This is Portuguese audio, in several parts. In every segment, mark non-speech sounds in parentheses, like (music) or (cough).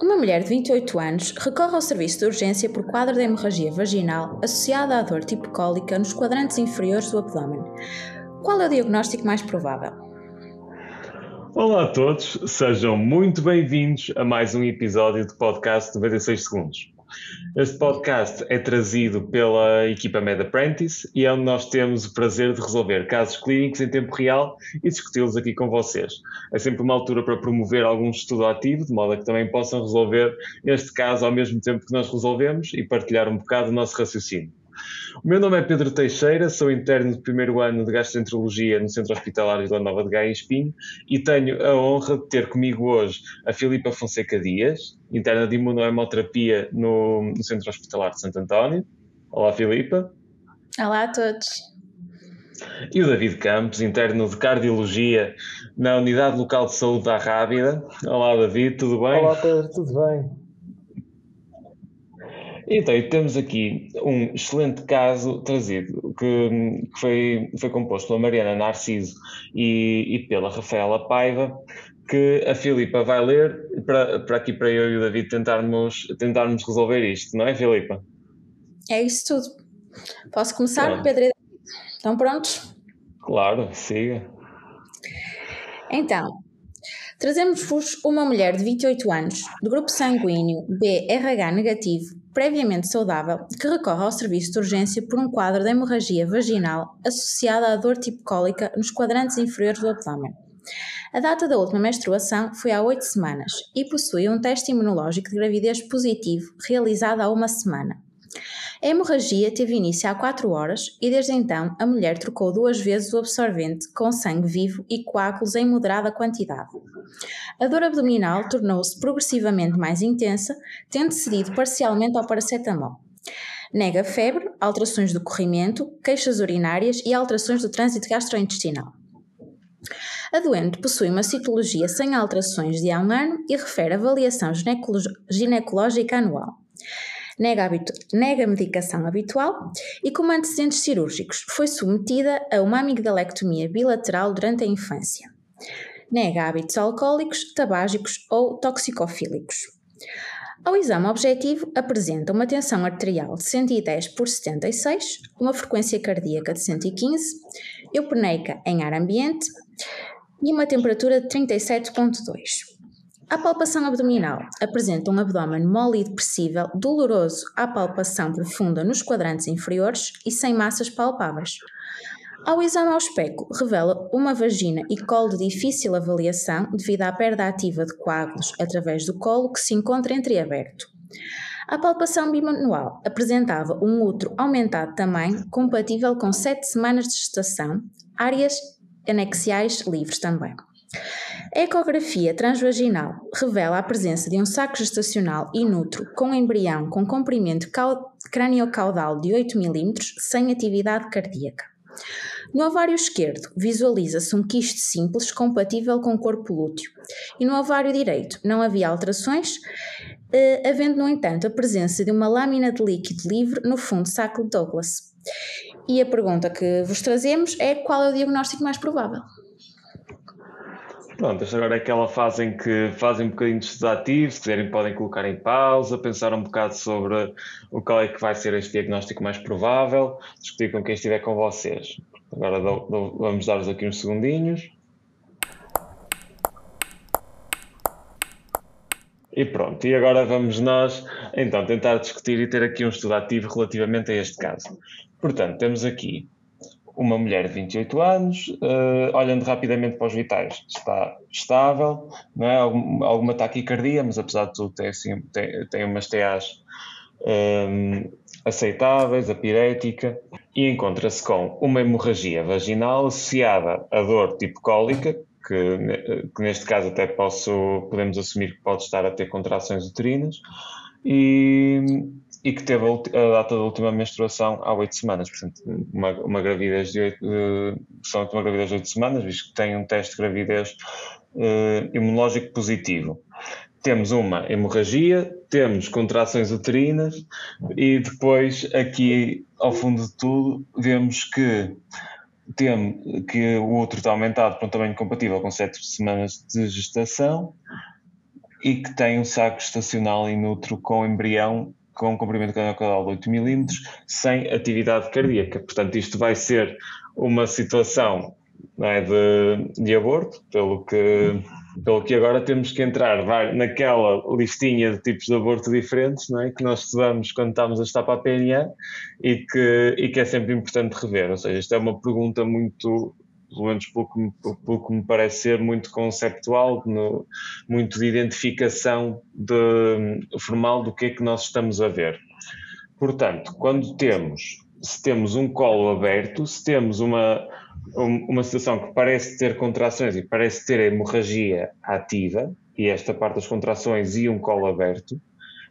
Uma mulher de 28 anos recorre ao serviço de urgência por quadro de hemorragia vaginal associada à dor tipo cólica nos quadrantes inferiores do abdômen. Qual é o diagnóstico mais provável? Olá a todos, sejam muito bem-vindos a mais um episódio do podcast 96 Segundos. Este podcast é trazido pela equipa Med Apprentice e é onde nós temos o prazer de resolver casos clínicos em tempo real e discuti-los aqui com vocês. É sempre uma altura para promover algum estudo ativo, de modo a que também possam resolver este caso ao mesmo tempo que nós resolvemos e partilhar um bocado o nosso raciocínio. O meu nome é Pedro Teixeira, sou interno do primeiro ano de gastroenterologia no Centro Hospitalar de Nova de Gaia Espinho e tenho a honra de ter comigo hoje a Filipa Fonseca Dias, interna de imunohemoterapia no, no Centro Hospitalar de Santo António. Olá, Filipa. Olá a todos. E o David Campos, interno de cardiologia na Unidade Local de Saúde da Rábida. Olá, David, tudo bem? Olá, Pedro, tudo bem? Então, temos aqui um excelente caso trazido, que, que foi, foi composto pela Mariana Narciso e, e, pela Rafaela Paiva, que a Filipa vai ler para, para aqui para eu e o David tentarmos, tentarmos resolver isto, não é, Filipa? É isso tudo. Posso começar, Pronto. Pedro e David? Estão prontos? Claro, siga. Então, Trazemos-vos uma mulher de 28 anos, de grupo sanguíneo BRH negativo, previamente saudável, que recorre ao serviço de urgência por um quadro de hemorragia vaginal associada à dor tipo cólica nos quadrantes inferiores do abdômen. A data da última menstruação foi há 8 semanas e possui um teste imunológico de gravidez positivo realizado há uma semana. A hemorragia teve início há 4 horas e desde então a mulher trocou duas vezes o absorvente com sangue vivo e coágulos em moderada quantidade. A dor abdominal tornou-se progressivamente mais intensa, tendo cedido parcialmente ao paracetamol. Nega febre, alterações do corrimento, queixas urinárias e alterações do trânsito gastrointestinal. A doente possui uma citologia sem alterações de há um ano e refere avaliação ginecológica anual nega, nega medicação habitual e, como antecedentes cirúrgicos, foi submetida a uma amigdalectomia bilateral durante a infância. Nega hábitos alcoólicos, tabágicos ou toxicofílicos. Ao exame objetivo, apresenta uma tensão arterial de 110 por 76, uma frequência cardíaca de 115, eupneica em ar ambiente e uma temperatura de 37,2. A palpação abdominal apresenta um abdômen mole e depressível, doloroso à palpação profunda nos quadrantes inferiores e sem massas palpáveis. Ao exame ao especo, revela uma vagina e colo de difícil avaliação devido à perda ativa de coágulos através do colo que se encontra entreaberto. A palpação bimanual apresentava um útero aumentado de tamanho, compatível com 7 semanas de gestação, áreas anexiais livres também. A ecografia transvaginal revela a presença de um saco gestacional inútero com embrião com comprimento craniocaudal de 8 mm sem atividade cardíaca. No ovário esquerdo visualiza-se um quiste simples compatível com o corpo lúteo e no ovário direito não havia alterações, eh, havendo no entanto a presença de uma lâmina de líquido livre no fundo saco de Douglas. E a pergunta que vos trazemos é qual é o diagnóstico mais provável? Pronto, esta agora é aquela fase em que fazem um bocadinho de estudos ativos, se quiserem podem colocar em pausa, pensar um bocado sobre o qual é que vai ser este diagnóstico mais provável, discutir com quem estiver com vocês. Agora dou, dou, vamos dar-vos aqui uns segundinhos. E pronto, e agora vamos nós então tentar discutir e ter aqui um estudo ativo relativamente a este caso. Portanto, temos aqui uma mulher de 28 anos, uh, olhando rapidamente para os vitais, está estável, não é? Algum, alguma taquicardia, mas apesar de tudo tem, assim, tem, tem umas TAs um, ehm, aceitáveis, a pirética, e encontra-se com uma hemorragia vaginal associada a dor tipo cólica, que, que, neste caso até posso, podemos assumir que pode estar a ter contrações uterinas, e e que teve a, data da última menstruação há oito semanas, portanto, uma, uma gravidez de oito, uh, uma gravidez de oito semanas, visto que tem um teste de gravidez uh, imunológico positivo. Temos uma hemorragia, temos contrações uterinas e depois aqui ao fundo de tudo vemos que tem, que o útero está aumentado para um tamanho compatível com sete semanas de gestação e que tem um saco estacional inútero com embrião com comprimento caudal de 8 mm sem atividade cardíaca. Portanto, isto vai ser uma situação é, de, de aborto, pelo que pelo que agora temos que entrar vai, naquela listinha de tipos de aborto diferentes é? que nós estudamos quando estamos a estar para a PNA e que, e que é sempre importante rever. Ou seja, esta é uma pergunta muito, pelo menos pelo que me parece ser, muito conceptual, no, muito de identificação de, formal do que é que nós estamos a ver. Portanto, quando temos, se temos um colo aberto, se temos uma uma situação que parece ter contrações e parece ter hemorragia ativa, e esta parte das contrações e um colo aberto,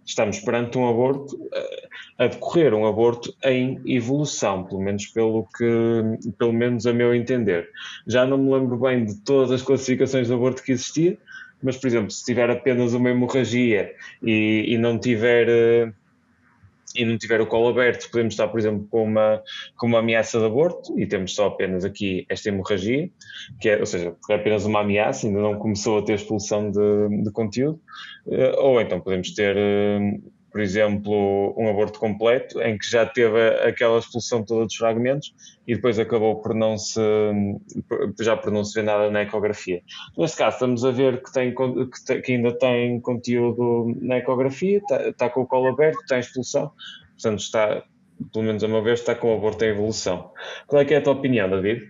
estamos perante um aborto, eh, a decorrer um aborto em evolução, pelo menos pelo que, pelo menos a meu entender. Já não me lembro bem de todas as classificações de aborto que existia, mas, por exemplo, se tiver apenas uma hemorragia e, e não tiver eh, e não tiver o colo aberto, podemos estar, por exemplo, com uma, com uma ameaça de aborto e temos só apenas aqui esta hemorragia, que é, ou seja, é apenas uma ameaça, ainda não começou a ter expulsão de, de conteúdo, eh, ou então podemos ter eh, por exemplo, um aborto completo, em que já teve aquela expulsão toda dos fragmentos e depois acabou por não se, já por não se ver nada na ecografia. Neste caso, estamos a ver que, tem, que, ainda tem conteúdo na ecografia, está, está com o colo aberto, tem expulsão, portanto está, pelo menos a meu ver, está com o aborto em evolução. Qual é que é a tua opinião, David?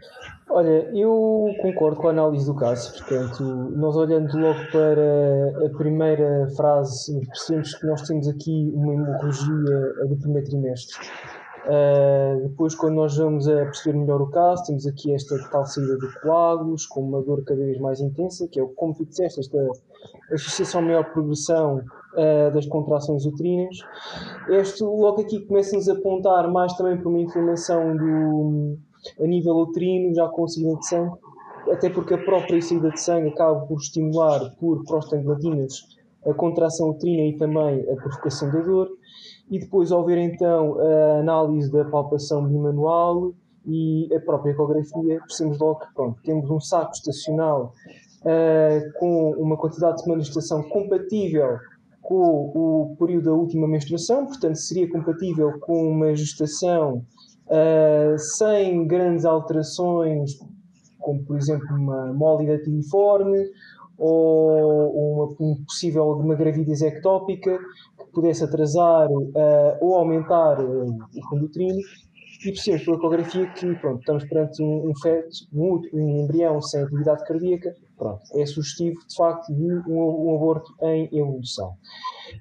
Olha, eu concordo com a análise do caso, portanto, nós olhando logo para a primeira frase, percebemos que nós temos aqui uma hemorragia do primeiro trimestre. Uh, depois, quando nós vamos a perceber melhor o caso, temos aqui esta tal saída de coágulos, com uma dor cada vez mais intensa, que é, como tu disseste, esta associação maior progressão uh, das contrações uterinas. Este, logo aqui, começa-nos a apontar mais também para uma inflamação do a nível uterino, já com saída de sangue, até porque a própria saída de sangue acaba por estimular por prostaglandinas a contração uterina e também a provocação da dor. E depois, ao ver então a análise da palpação bimanual e a própria ecografia, percebemos logo que pronto, temos um saco estacional uh, com uma quantidade de manifestação compatível com o período da última menstruação, portanto, seria compatível com uma gestação uh, sem grandes alterações, como por exemplo uma mole datiforme ou uma, um possível uma gravidez ectópica que pudesse atrasar uh, ou aumentar uh, o condutrino e percebemos pela ecografia que pronto, estamos perante um, um feto, um, um embrião sem atividade cardíaca, pronto, é sugestivo de facto de um, um aborto em evolução.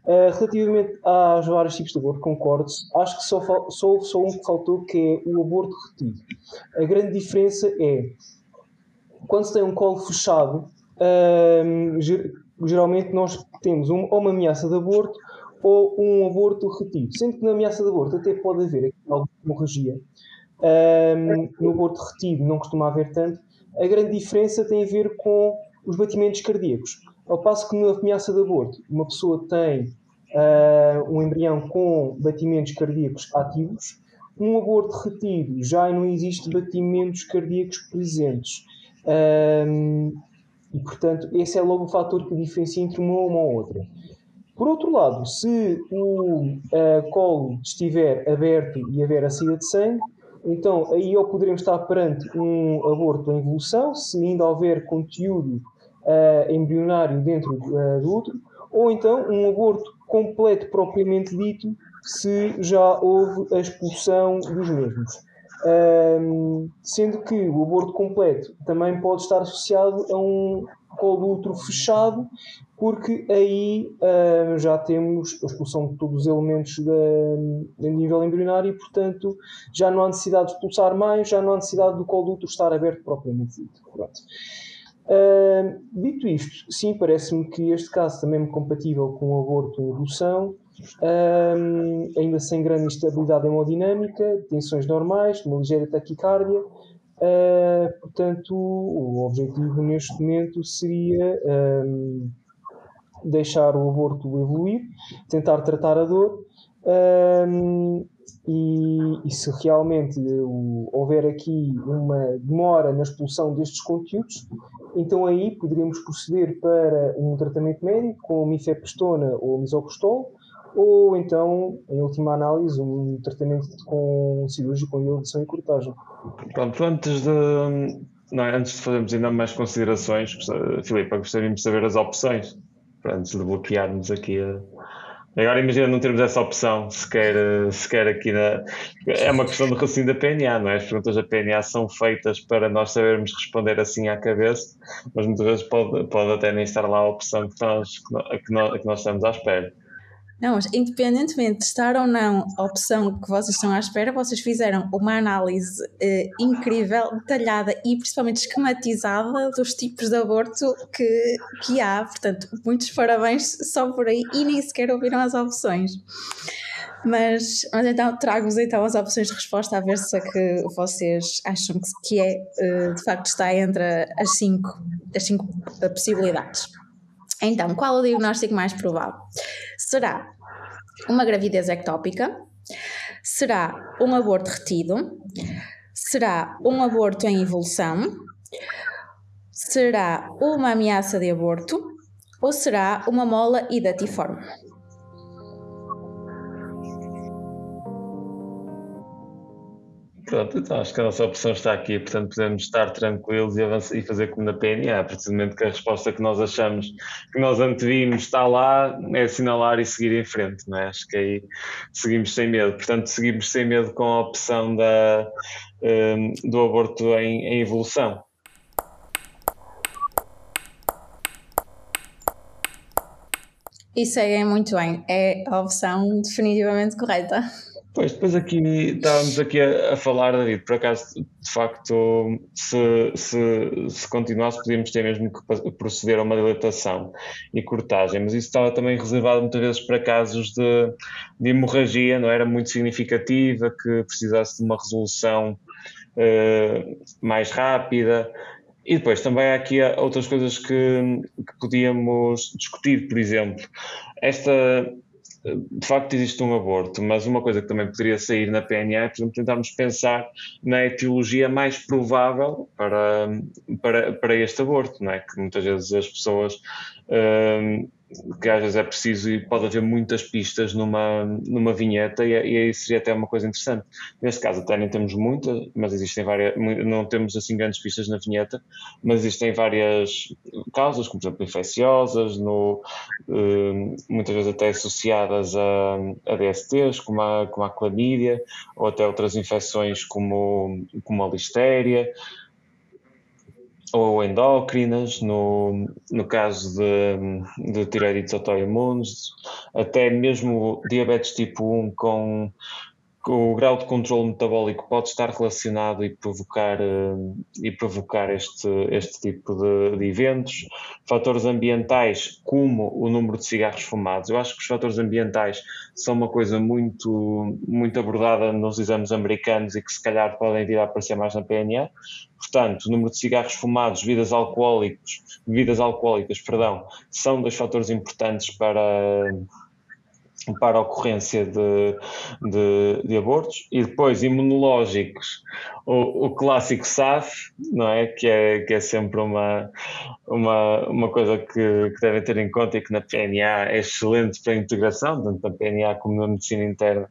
Uh, relativamente aos vários tipos de aborto, concordo. Acho que só, só, só um que faltou, que é o aborto retido. A grande diferença é quando se tem um colo fechado, uh, geralmente nós temos um, ou uma ameaça de aborto ou um aborto retido. Sendo que na ameaça de aborto até pode haver alguma hemorragia. Um, no aborto retido não costuma haver tanto. A grande diferença tem a ver com os batimentos cardíacos. Ao passo que na ameaça de aborto, uma pessoa tem uh, um embrião com batimentos cardíacos ativos, um aborto retido já não existe batimentos cardíacos presentes. Um, e, portanto, esse é logo o fator que diferencia entre uma ou uma outra. Por outro lado, se o uh, colo estiver aberto e haver a saída de sangue, então aí ou poderemos estar perante um aborto em evolução, se ainda houver conteúdo uh, embrionário dentro uh, do útero, ou então um aborto completo propriamente dito, se já houve a expulsão dos mesmos. Um, sendo que o aborto completo também pode estar associado a um colo útero fechado, porque aí uh, já temos a expulsão de todos os elementos da, nível embrionário e, portanto, já não há necessidade de expulsar mais, já não há necessidade do colo útero estar aberto propriamente dito. Pronto. Uh, dito isto, sim, parece-me que este caso também é compatível com o aborto em evolução, ainda sem grande instabilidade hemodinâmica, tensões normais, uma ligeira taquicardia. Uh, portanto, o objetivo neste momento seria deixar o aborto evoluir, tentar tratar a dor. E, e, se realmente houver aqui uma demora na expulsão destes conteúdos, então aí poderíamos proceder para um tratamento médico com mifepristona ou misoprostol, ou então, em última análise, um tratamento com cirúrgico com iluminação e cortagem. Pronto, antes de, não, é, antes de fazermos ainda mais considerações, Filipe, gostaríamos de saber as opções, antes de bloquearmos aqui a, Agora imagina não termos essa opção sequer, sequer aqui na. É uma questão do raciocínio da PNA, não é? As perguntas da PNA são feitas para nós sabermos responder assim à cabeça, mas muitas vezes pode, pode até nem estar lá a opção que nós, que nós, que nós estamos à espera. Não, independentemente de estar ou não a opção que vocês estão à espera, vocês fizeram uma análise eh, incrível, detalhada e principalmente esquematizada dos tipos de aborto que, que há. Portanto, muitos parabéns só por aí e nem sequer ouviram as opções. Mas, mas então trago-vos então as opções de resposta a ver se é que vocês acham que é, eh, de facto está entre as cinco, as cinco possibilidades. Então, qual o diagnóstico mais provável? Será uma gravidez ectópica? Será um aborto retido? Será um aborto em evolução? Será uma ameaça de aborto? Ou será uma mola idatiforme? Pronto, então acho que a nossa opção está aqui, portanto podemos estar tranquilos e, avançar, e fazer como na PNA, precisamente que a resposta que nós achamos, que nós antevimos está lá, é assinalar e seguir em frente, não é? Acho que aí seguimos sem medo, portanto seguimos sem medo com a opção da, um, do aborto em, em evolução. E seguem muito bem, é a opção definitivamente correta. Pois, depois aqui estávamos aqui a, a, falar, David, por acaso, de facto, se, se, se continuasse, podíamos ter mesmo que proceder a uma dilatação e cortagem, mas isso estava também reservado muitas vezes para casos de, de hemorragia, não era muito significativa, que precisasse de uma resolução uh, mais rápida. E depois também há aqui outras coisas que, que podíamos discutir, por exemplo, esta de facto existe um aborto, mas uma coisa que também poderia sair na PNA é, por exemplo, tentarmos pensar na etiologia mais provável para, para, para este aborto, não é? Que muitas vezes as pessoas hum, que às vezes é preciso e pode haver muitas pistas numa, numa vinheta e, e aí seria até uma coisa interessante. Neste caso até nem temos muitas, mas existem várias, não temos assim grandes pistas na vinheta, mas existem várias causas, como por exemplo infecciosas, no, uh, muitas vezes até associadas a, a DSTs, como a, como a clamídia, ou até outras infecções como, como a listéria, ou endócrinas, no, no caso de, de tireoidites autoimunes, até mesmo diabetes tipo 1 com, o grau de controle metabólico pode estar relacionado e provocar, uh, e provocar este, este tipo de, de, eventos. Fatores ambientais, como o número de cigarros fumados. Eu acho que os fatores ambientais são uma coisa muito, muito abordada nos exames americanos e que se calhar podem vir a aparecer mais na PNA. Portanto, o número de cigarros fumados, bebidas alcoólicas, bebidas alcoólicas, perdão, são dois fatores importantes para para a ocorrência de, de, de, abortos e depois imunológicos. O, o, clássico SAF não é? Que é que é sempre uma uma, uma coisa que, que devem ter em conta e que na PNA é excelente para a integração. Tanto na PNA como na medicina interna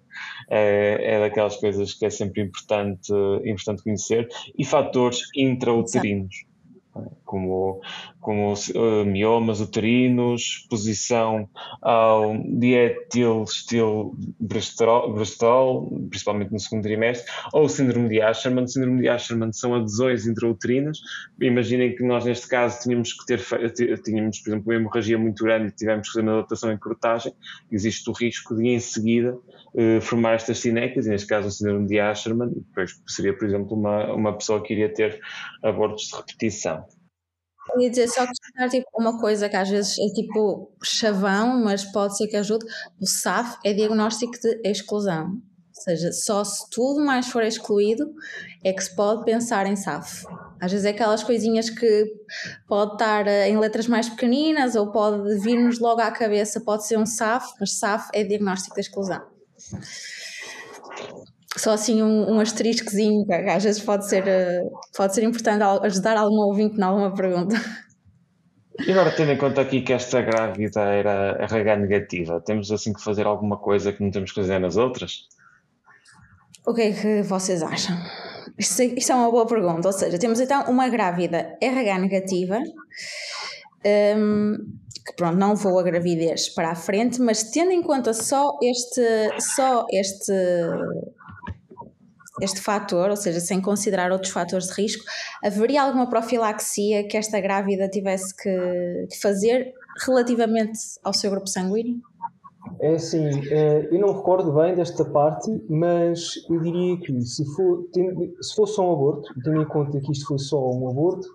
é, é daquelas coisas que é sempre importante importante conhecer. E fatores intrauterinos como, como uh, miomas uterinos, exposição ao dietilestilbrestol, principalmente no segundo trimestre, ou síndrome de Asherman. O síndrome de Asherman são adesões intrauterinas. Imaginem que nós, neste caso, tínhamos que ter, tínhamos, por exemplo, uma hemorragia muito grande e tivemos que fazer uma adaptação em cortagem. Existe o risco de, em seguida, uh, formar estas sinecas, neste caso, o síndrome de Asherman, depois seria, por exemplo, uma, uma pessoa que iria ter abortos de repetição. Eu dizer só acrescentar tipo, uma coisa que às vezes é tipo chavão, mas pode ser que ajude. O SAF é diagnóstico de exclusão. Ou seja, só se tudo mais for excluído é que se pode pensar em SAF. Às vezes é aquelas coisinhas que pode estar eh, em letras mais pequeninas ou pode vir-nos logo à cabeça, pode ser um SAF, mas SAF é diagnóstico de exclusão. Só assim um, um asteriscozinho, que às vezes pode ser, eh, pode ser importante ajudar algum ouvinte em alguma pergunta. E agora, tendo em conta aqui que esta grávida era RH negativa, temos assim que fazer alguma coisa que não temos que fazer nas outras? O que é que vocês acham? Isto, isto é uma boa pergunta. Ou seja, temos então uma grávida RH negativa. Um, que pronto, não vou a gravidez para a frente, mas tendo em conta só este, só este, este fator, ou seja, sem considerar outros fatores de risco, haveria alguma profilaxia que esta grávida tivesse que, que fazer relativamente ao seu grupo sanguíneo? É assim, eh, eu não recordo bem desta parte, mas eu diria que se, for, se fosse só um aborto, tendo em conta que isto foi só um aborto,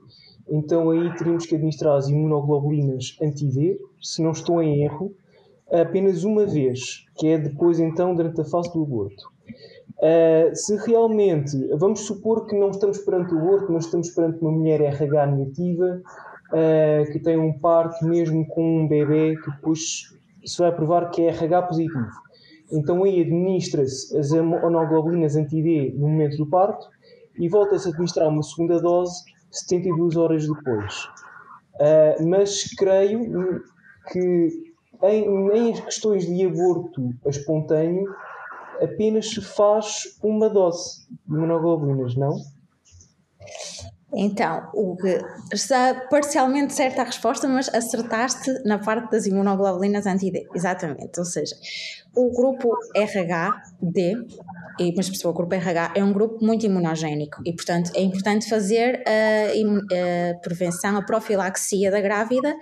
então aí teríamos que administrar as imunoglobulinas anti-D, se não estou em erro, apenas uma vez, que é depois então durante a fase do aborto. Uh, se realmente, vamos supor que não estamos perante o aborto, mas estamos perante uma mulher RH negativa, uh, que tem um parto mesmo com um bebê, que depois se vai provar que é RH positivo. Então aí administra-se as imunoglobulinas anti-D no momento do parto e volta-se a administrar uma segunda dose 72 horas depois. Uh, mas creio que em, em questões de aborto espontâneo apenas se faz uma dose de imunoglobulinas, não? Então, o que está parcialmente certa a resposta, mas acertaste na parte das imunoglobulinas anti-D. Exatamente. Ou seja, o grupo RH-D, e mas pessoa, o grupo RH é um grupo muito imunogénico e, portanto, é importante fazer a, a prevenção, a profilaxia da grávida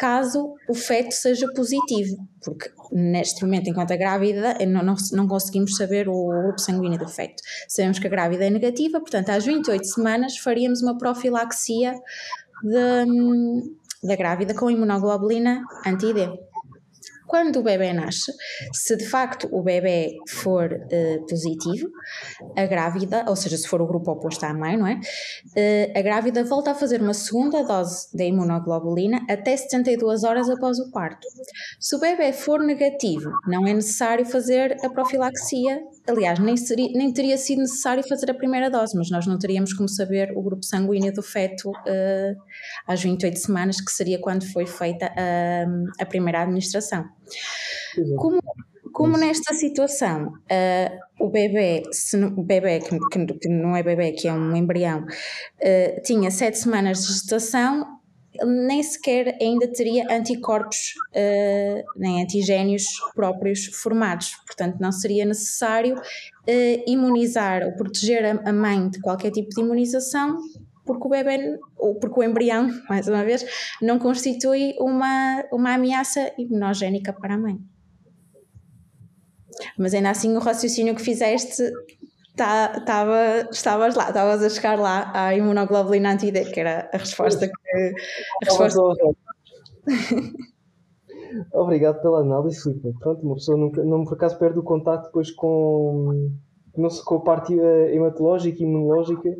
caso o feto seja positivo, porque neste momento, enquanto a grávida, não, não, não, conseguimos saber o grupo sanguíneo do feto. Sabemos que a grávida é negativa, portanto, às 28 semanas faríamos uma profilaxia de, da grávida com imunoglobulina anti-D quando o bebê nasce, se de facto o bebê for uh, positivo, a grávida, ou seja, se for o grupo oposto à mãe, não é? Uh, a grávida volta a fazer uma segunda dose da imunoglobulina até 72 horas após o parto. Se o bebê for negativo, não é necessário fazer a profilaxia. Aliás, nem, seria, nem teria sido necessário fazer a primeira dose, mas nós não teríamos como saber o grupo sanguíneo do feto uh, às 28 semanas, que seria quando foi feita a, a primeira administração. Como, como nesta situação uh, o bebê, se o bebê que, que, não é bebê, que é um embrião, uh, tinha sete semanas de gestação, nem sequer ainda teria anticorpos uh, nem antigénios próprios formados. Portanto, não seria necessário imunizar ou proteger a, a mãe de qualquer tipo de imunização porque o bebê, ou porque o embrião, (laughs) mais uma vez, não constitui uma, uma ameaça imunogénica para a mãe. Mas ainda assim o raciocínio que fizeste tá, tava, estavas lá, estavas a chegar lá à imunoglobulina anti-D, que era a resposta que a resposta... (laughs) Obrigado pela análise, Filipe. Pronto, uma pessoa nunca, não por acaso perde o contato depois com, não sei, com a parte eh, hematológica e imunológica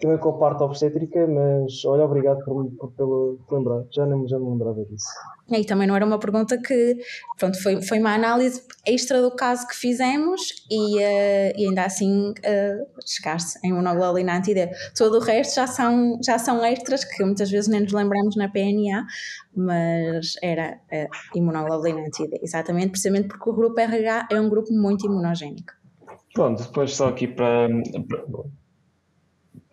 também com a parte obstétrica, mas olha, obrigado por, por, pelo lembrar, já não, já não lembrava disso. E também não era uma pergunta que, pronto, foi, foi uma análise extra do caso que fizemos e, uh, e ainda assim uh, chegaste em monoglobulina anti-D. Todo o resto já são, já são extras que muitas vezes nem nos lembramos na PNA, mas era uh, imunoglobulina anti-D, exatamente, precisamente porque o grupo RH é um grupo muito imunogénico. Pronto, depois só aqui para, para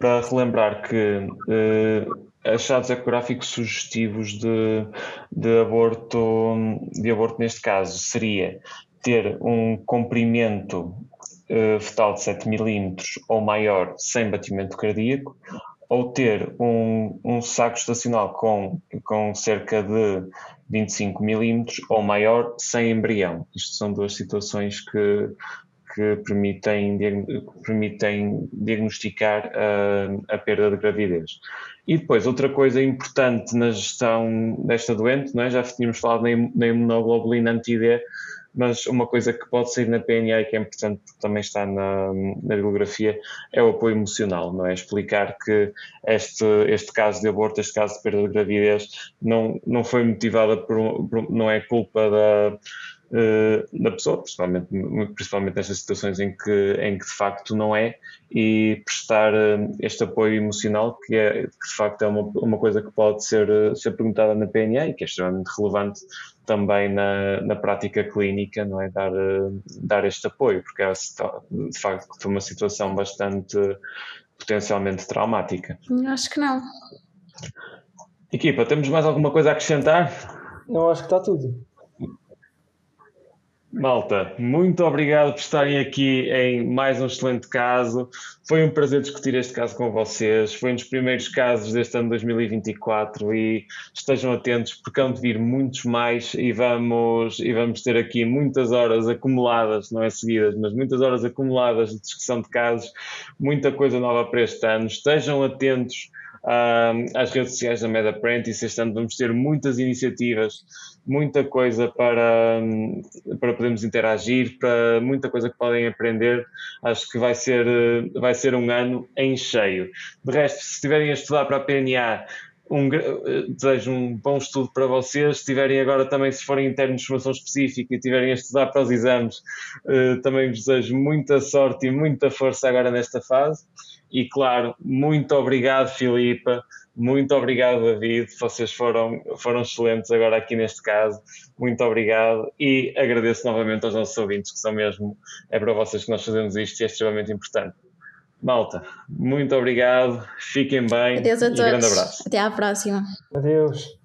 para relembrar que uh, achados ecográficos sugestivos de, de, aborto, de aborto neste caso seria ter um comprimento uh, fetal de 7 milímetros ou maior sem batimento cardíaco ou ter um, um saco estacional com, com cerca de 25 milímetros ou maior sem embrião. Isto são duas situações que, que permitem, permitem diagnosticar a, a perda de gravidez. E depois, outra coisa importante na gestão desta doente, não é? já tínhamos falado na imunoglobulina anti-D, mas uma coisa que pode sair na PNA e que é importante também está na, na bibliografia é o apoio emocional, não é? Explicar que este, este caso de aborto, este caso de perda de gravidez, não, não foi motivada por, por não é culpa da na pessoa, principalmente, principalmente nestas situações em que, em que de facto não é, e prestar uh, este apoio emocional, que, é, que de facto é uma, uma coisa que pode ser, uh, ser perguntada na PNA e que é extremamente relevante também na, na prática clínica, não é? Dar, dar este apoio, porque é de facto uma situação bastante potencialmente traumática. Acho que não. Equipa, temos mais alguma coisa a acrescentar? Não, acho que está tudo. Malta, muito obrigado por estarem aqui em mais um excelente caso. Foi um prazer discutir este caso com vocês. Foi um dos primeiros casos deste ano 2024 e estejam atentos porque hão de vir muitos mais e vamos, e vamos ter aqui muitas horas acumuladas, não é seguidas, mas muitas horas acumuladas de discussão de casos, muita coisa nova para este ano. Estejam atentos às redes sociais da Med Apprentice. Este ano vamos ter muitas iniciativas, muita coisa para, para podermos interagir, para muita coisa que podem aprender. Acho que vai ser, vai ser um ano em cheio. De resto, se estiverem a estudar para a PNA, um, desejo um bom estudo para vocês. Se tiverem agora também, se forem internos de formação específica e tiverem a estudar para os exames, eh, também vos desejo muita sorte e muita força agora nesta fase. E claro, muito obrigado, Filipa. Muito obrigado, David. Vocês foram, foram excelentes agora aqui neste caso. Muito obrigado. E agradeço novamente aos nossos ouvintes, que são mesmo, é para vocês que nós fazemos isto e é extremamente importante. Malta, muito obrigado. Fiquem bem. Adeus a todos. grande abraço. Até à próxima. Adeus.